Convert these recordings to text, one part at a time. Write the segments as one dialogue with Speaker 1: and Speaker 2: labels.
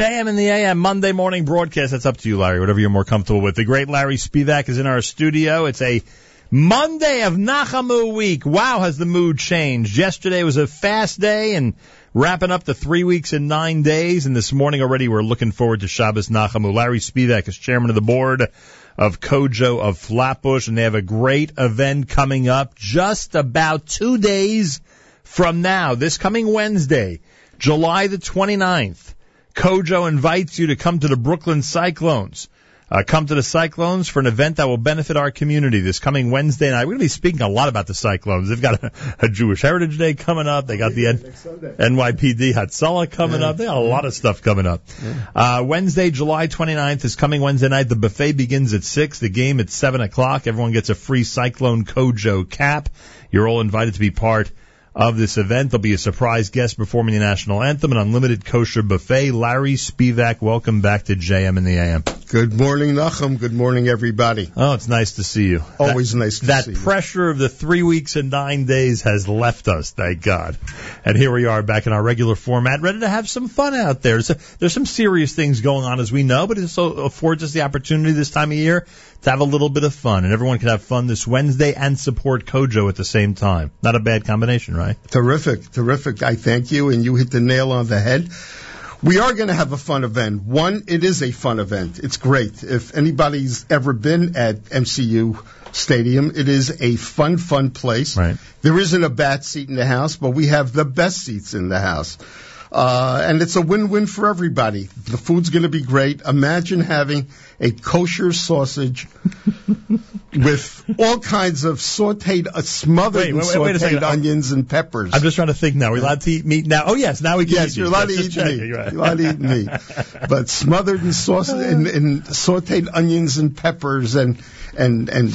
Speaker 1: JM in the AM Monday morning broadcast. That's up to you, Larry, whatever you're more comfortable with. The great Larry Spivak is in our studio. It's a Monday of Nachamu week. Wow, has the mood changed. Yesterday was a fast day and wrapping up the three weeks and nine days. And this morning already we're looking forward to Shabbos Nachamu. Larry Spivak is chairman of the board of Kojo of Flatbush and they have a great event coming up just about two days from now, this coming Wednesday, July the 29th. Kojo invites you to come to the Brooklyn Cyclones. Uh, come to the Cyclones for an event that will benefit our community this coming Wednesday night. We're going to be speaking a lot about the Cyclones. They've got a, a Jewish Heritage Day coming up. They got the N- NYPD Hatzalah coming up. They got a lot of stuff coming up. Uh, Wednesday, July 29th is coming Wednesday night. The buffet begins at 6. The game at 7 o'clock. Everyone gets a free Cyclone Kojo cap. You're all invited to be part of this event. There'll be a surprise guest performing the national anthem, an unlimited kosher buffet. Larry Spivak, welcome back to JM in the AM.
Speaker 2: Good morning, Nachum. Good morning, everybody.
Speaker 1: Oh, it's nice to see you.
Speaker 2: Always
Speaker 1: that,
Speaker 2: nice to
Speaker 1: that
Speaker 2: see you.
Speaker 1: That pressure of the three weeks and nine days has left us, thank God. And here we are back in our regular format, ready to have some fun out there. So there's some serious things going on, as we know, but it also affords us the opportunity this time of year to have a little bit of fun. And everyone can have fun this Wednesday and support Kojo at the same time. Not a bad combination, right?
Speaker 2: Terrific, terrific. I thank you, and you hit the nail on the head. We are going to have a fun event. One, it is a fun event. It's great. If anybody's ever been at MCU Stadium, it is a fun, fun place.
Speaker 1: Right.
Speaker 2: There isn't a bad seat in the house, but we have the best seats in the house. Uh, and it's a win-win for everybody. The food's going to be great. Imagine having a kosher sausage with all kinds of sauteed, uh, smothered
Speaker 1: Wait, wait, wait
Speaker 2: sauteed
Speaker 1: second.
Speaker 2: onions and peppers.
Speaker 1: I'm just trying to think now. Are we allowed to eat meat now? Oh yes, now we can
Speaker 2: Yes,
Speaker 1: eat
Speaker 2: you're
Speaker 1: meat.
Speaker 2: allowed to eat meat.
Speaker 1: you're right.
Speaker 2: You're allowed to eat meat, but smothered in sauce in, in sautéed onions and peppers and and and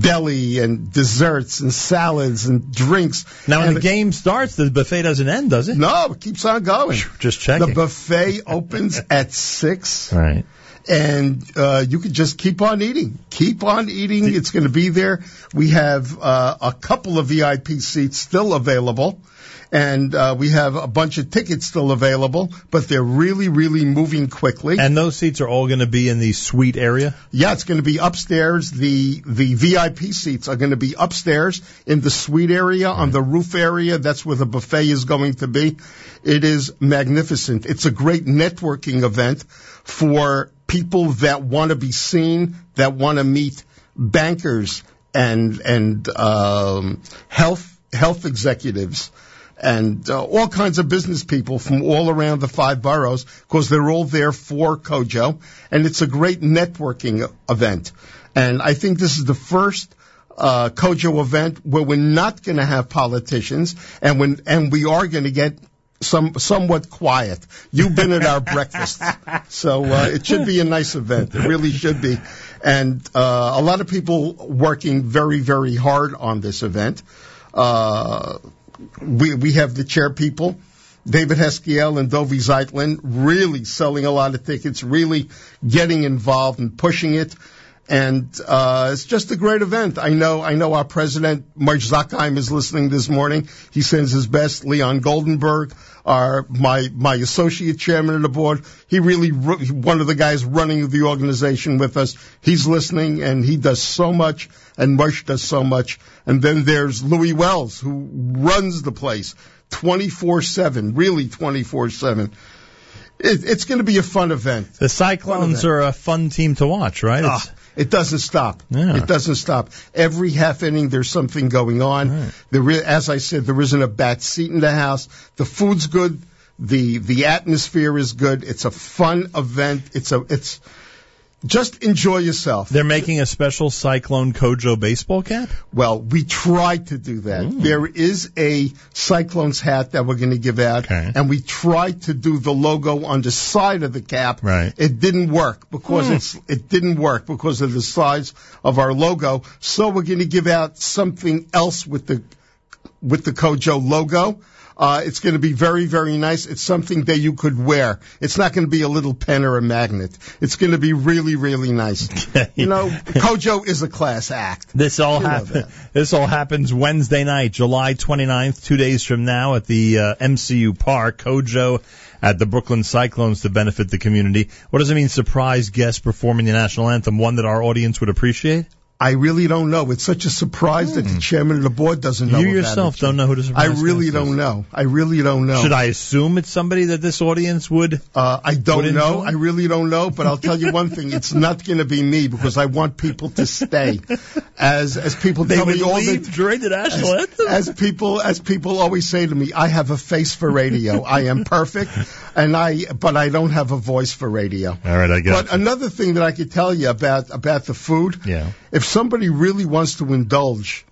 Speaker 2: deli and desserts and salads and drinks.
Speaker 1: Now, when
Speaker 2: And
Speaker 1: the game starts, the buffet doesn't end, does it?
Speaker 2: no, it keeps on going.
Speaker 1: Just checking.
Speaker 2: The buffet opens at six,
Speaker 1: Right.
Speaker 2: and uh, you can just keep on eating. Keep on eating. It's going to be there. We have uh, a couple of VIP seats still available. And uh, we have a bunch of tickets still available, but they're really, really moving quickly.
Speaker 1: And those seats are all going to be in the suite area.
Speaker 2: Yeah, it's going to be upstairs. The the VIP seats are going to be upstairs in the suite area on the roof area. That's where the buffet is going to be. It is magnificent. It's a great networking event for people that want to be seen, that want to meet bankers and and um, health health executives and uh, all kinds of business people from all around the five boroughs because they're all there for Kojo, and it's a great networking event. And I think this is the first uh, Kojo event where we're not going to have politicians, and when and we are going to get some somewhat quiet. You've been at our breakfast, so uh, it should be a nice event. It really should be, and uh, a lot of people working very very hard on this event. Uh, we we have the chair people, David Heskiel and Dovi Zeitlin, really selling a lot of tickets, really getting involved and pushing it. And uh, it's just a great event. I know. I know our president, Mark Zuckheim, is listening this morning. He sends his best. Leon Goldenberg, our my my associate chairman of the board, he really one of the guys running the organization with us. He's listening, and he does so much, and Marsh does so much. And then there's Louis Wells, who runs the place 24/7, really 24/7. It, it's going to be a fun event.
Speaker 1: The Cyclones are a fun team to watch, right?
Speaker 2: Ah, it doesn't stop.
Speaker 1: Yeah.
Speaker 2: It doesn't stop. Every half inning, there's something going on.
Speaker 1: Right.
Speaker 2: There, is, as I said, there isn't a bad seat in the house. The food's good. The the atmosphere is good. It's a fun event. It's a it's just enjoy yourself.
Speaker 1: They're making a special Cyclone Kojo baseball cap.
Speaker 2: Well, we tried to do that. There is a Cyclones hat that we're going to give out,
Speaker 1: Okay.
Speaker 2: and we tried to do the logo on the side of the cap.
Speaker 1: Right.
Speaker 2: It didn't work because hmm. it's it didn't work because of the size of our logo. So we're going to give out something else with the with the Kojo logo. Uh, it's going to be very, very nice. It's something that you could wear. It's not going to be a little pen or a magnet. It's going to be really, really nice. You know, Kojo is a class act.
Speaker 1: This all happens. This all happens Wednesday night, July 29th, two days from now at the uh, MCU Park. Kojo at the Brooklyn Cyclones to benefit the community. What does it mean, surprise guest performing the national anthem? One that our audience would appreciate?
Speaker 2: I really don't know. It's such a surprise that the chairman of the board doesn't know.
Speaker 1: Hmm. You yourself don't know who the
Speaker 2: I really don't
Speaker 1: is.
Speaker 2: know. I really don't know.
Speaker 1: Should I assume it's somebody that this audience would?
Speaker 2: Uh, I don't
Speaker 1: it
Speaker 2: know.
Speaker 1: enjoy?
Speaker 2: I really don't know. But I'll tell you one thing: it's not going to be me because I want people to stay. As as people
Speaker 1: They
Speaker 2: tell
Speaker 1: would
Speaker 2: me all the
Speaker 1: during the national anthem.
Speaker 2: as people as people always say to me, I have a face for radio. I am perfect, and I but I don't have a voice for radio.
Speaker 1: All right, I
Speaker 2: But
Speaker 1: got
Speaker 2: another thing that I could tell you about about the food,
Speaker 1: Yeah.
Speaker 2: if somebody really wants to indulge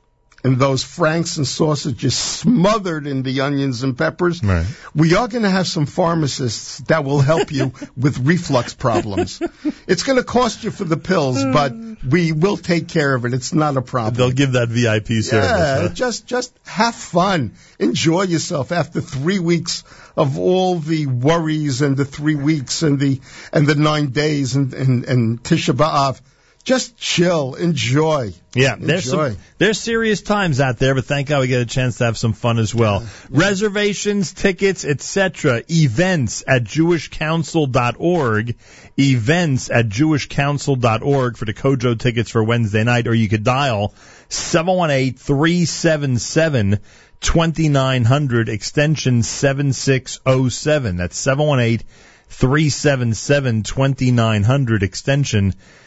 Speaker 2: in those franks and sausages smothered in the onions and peppers,
Speaker 1: Right.
Speaker 2: we are going to have some pharmacists that will help you with reflux problems. It's going to cost you for the pills, but mm. we will take care of it. It's not a problem.
Speaker 1: They'll give that VIP service.
Speaker 2: Yeah,
Speaker 1: huh?
Speaker 2: just just have fun, enjoy yourself after three weeks of all the worries and the three weeks and the and the nine days and and, and Tisha B'av. Just chill, enjoy.
Speaker 1: Yeah, there's some, there's serious times out there, but thank God we get a chance to have some fun as well. Reservations, tickets, etc. Events at jewishcouncil.org. Events at jewishcouncil.org for the Kojo tickets for Wednesday night, or you could dial 718-377 2900 extension 7607. That's 718 377 2900 extension 7607.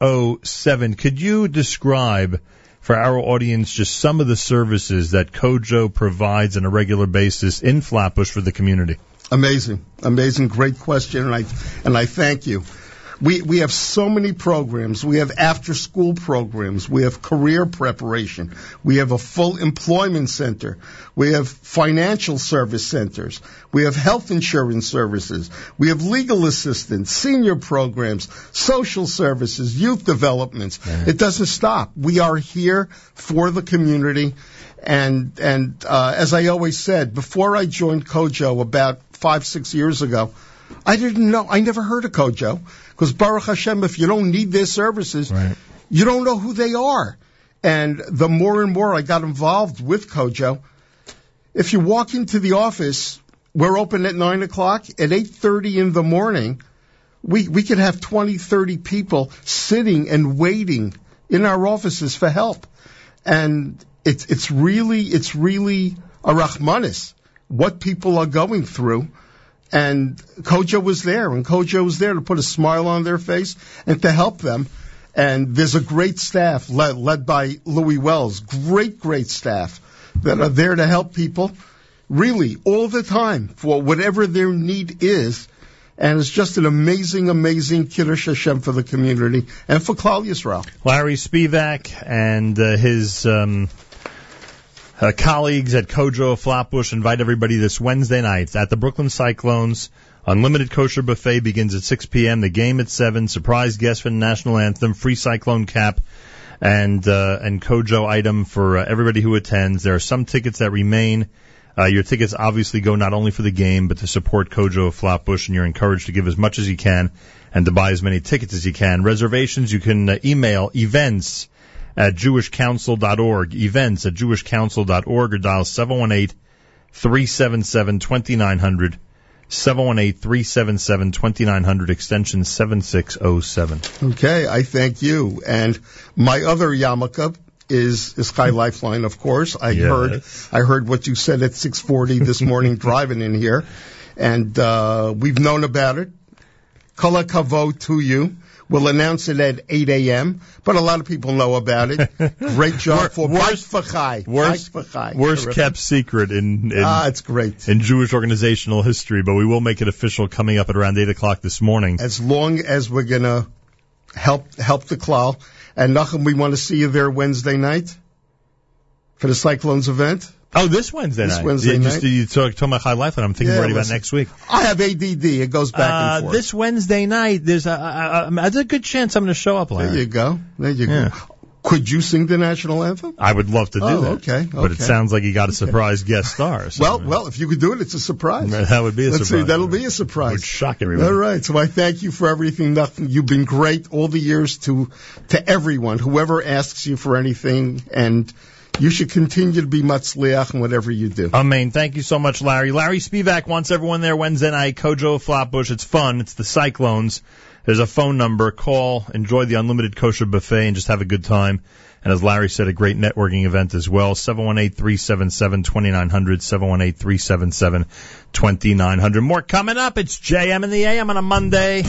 Speaker 1: Oh Could you describe for our audience just some of the services that Kojo provides on a regular basis in Flatbush for the community?
Speaker 2: Amazing, amazing, great question, and I and I thank you. We we have so many programs. We have after school programs. We have career preparation. We have a full employment center. We have financial service centers. We have health insurance services. We have legal assistance, senior programs, social services, youth developments. It doesn't stop. We are here for the community. And and uh, as I always said, before I joined Kojo about five six years ago, I didn't know. I never heard of Kojo because Baruch Hashem, if you don't need their services,
Speaker 1: Right.
Speaker 2: you don't know who they are. And the more and more I got involved with Kojo, if you walk into the office, we're open at nine o'clock. At eight thirty in the morning, we we could have 20, 30 people sitting and waiting in our offices for help. And it's it's really it's really a rahmanis what people are going through. And Kojo was there, and Kojo was there to put a smile on their face and to help them. And there's a great staff led, led by Louis Wells, great, great staff that are there to help people really all the time for whatever their need is. And it's just an amazing, amazing Kiddush Hashem for the community and for Klal Yisrael.
Speaker 1: Larry Spivak and uh, his um, uh, colleagues at Kojo Flatbush invite everybody this Wednesday night at the Brooklyn Cyclones. Unlimited kosher buffet begins at 6 p.m. The game at 7. Surprise guest for the national anthem. Free cyclone cap and uh, and Kojo item for uh, everybody who attends. There are some tickets that remain. Uh, your tickets obviously go not only for the game, but to support Kojo of Flatbush, and you're encouraged to give as much as you can and to buy as many tickets as you can. Reservations, you can uh, email events at jewishcouncil.org, events at jewishcouncil.org, or dial 718-377-2900, 718-377-2900, extension 7607.
Speaker 2: Okay, I thank you. And my other yarmulke is is Chai Lifeline, of course. I
Speaker 1: Yes.
Speaker 2: heard I heard what you said at 6:40 this morning driving in here, and uh, we've known about it. Kala kavo to you. We'll announce it at 8 a.m., but a lot of people know about it. Great job for
Speaker 1: worst-
Speaker 2: Bike4Chai.
Speaker 1: Worst, worst
Speaker 2: Terrific.
Speaker 1: kept secret in, in,
Speaker 2: Ah, it's great.
Speaker 1: in Jewish organizational history, but we will make it official coming up at around 8 o'clock this morning.
Speaker 2: As long as we're gonna help help the klal. And Nachum, we want to see you there Wednesday night for the Cyclones event.
Speaker 1: Oh, this Wednesday night.
Speaker 2: This
Speaker 1: night.
Speaker 2: Wednesday
Speaker 1: you
Speaker 2: night.
Speaker 1: You talk, talking about Chai Lifeline. I'm thinking
Speaker 2: Yeah,
Speaker 1: already about next week.
Speaker 2: I have ADD. It goes back
Speaker 1: Uh,
Speaker 2: and forth.
Speaker 1: this Wednesday night, there's a, a, a, there's a good chance I'm going to show up,
Speaker 2: there you go. There you
Speaker 1: Yeah.
Speaker 2: go. Could you sing the national anthem?
Speaker 1: I would love to do
Speaker 2: Oh,
Speaker 1: that.
Speaker 2: okay,
Speaker 1: But it sounds like you got a surprise guest star. So
Speaker 2: Well, well, if you could do it, it's a surprise.
Speaker 1: that would be a
Speaker 2: Let's
Speaker 1: surprise.
Speaker 2: see, that'll be a surprise.
Speaker 1: Would shock everybody.
Speaker 2: All right. So I thank you for everything. Nothing. You've been great all the years to to everyone, whoever asks you for anything, and you should continue to be matzliach in whatever you do.
Speaker 1: Amen. Thank you so much, Larry. Larry Spivak wants everyone there Wednesday night. Kojo Flatbush. It's fun. It's the Cyclones. There's a phone number. Call. Enjoy the unlimited kosher buffet and just have a good time. And as Larry said, a great networking event as well. 718-377-2900, 718-377-2900. More coming up. It's JM in the AM on a Monday.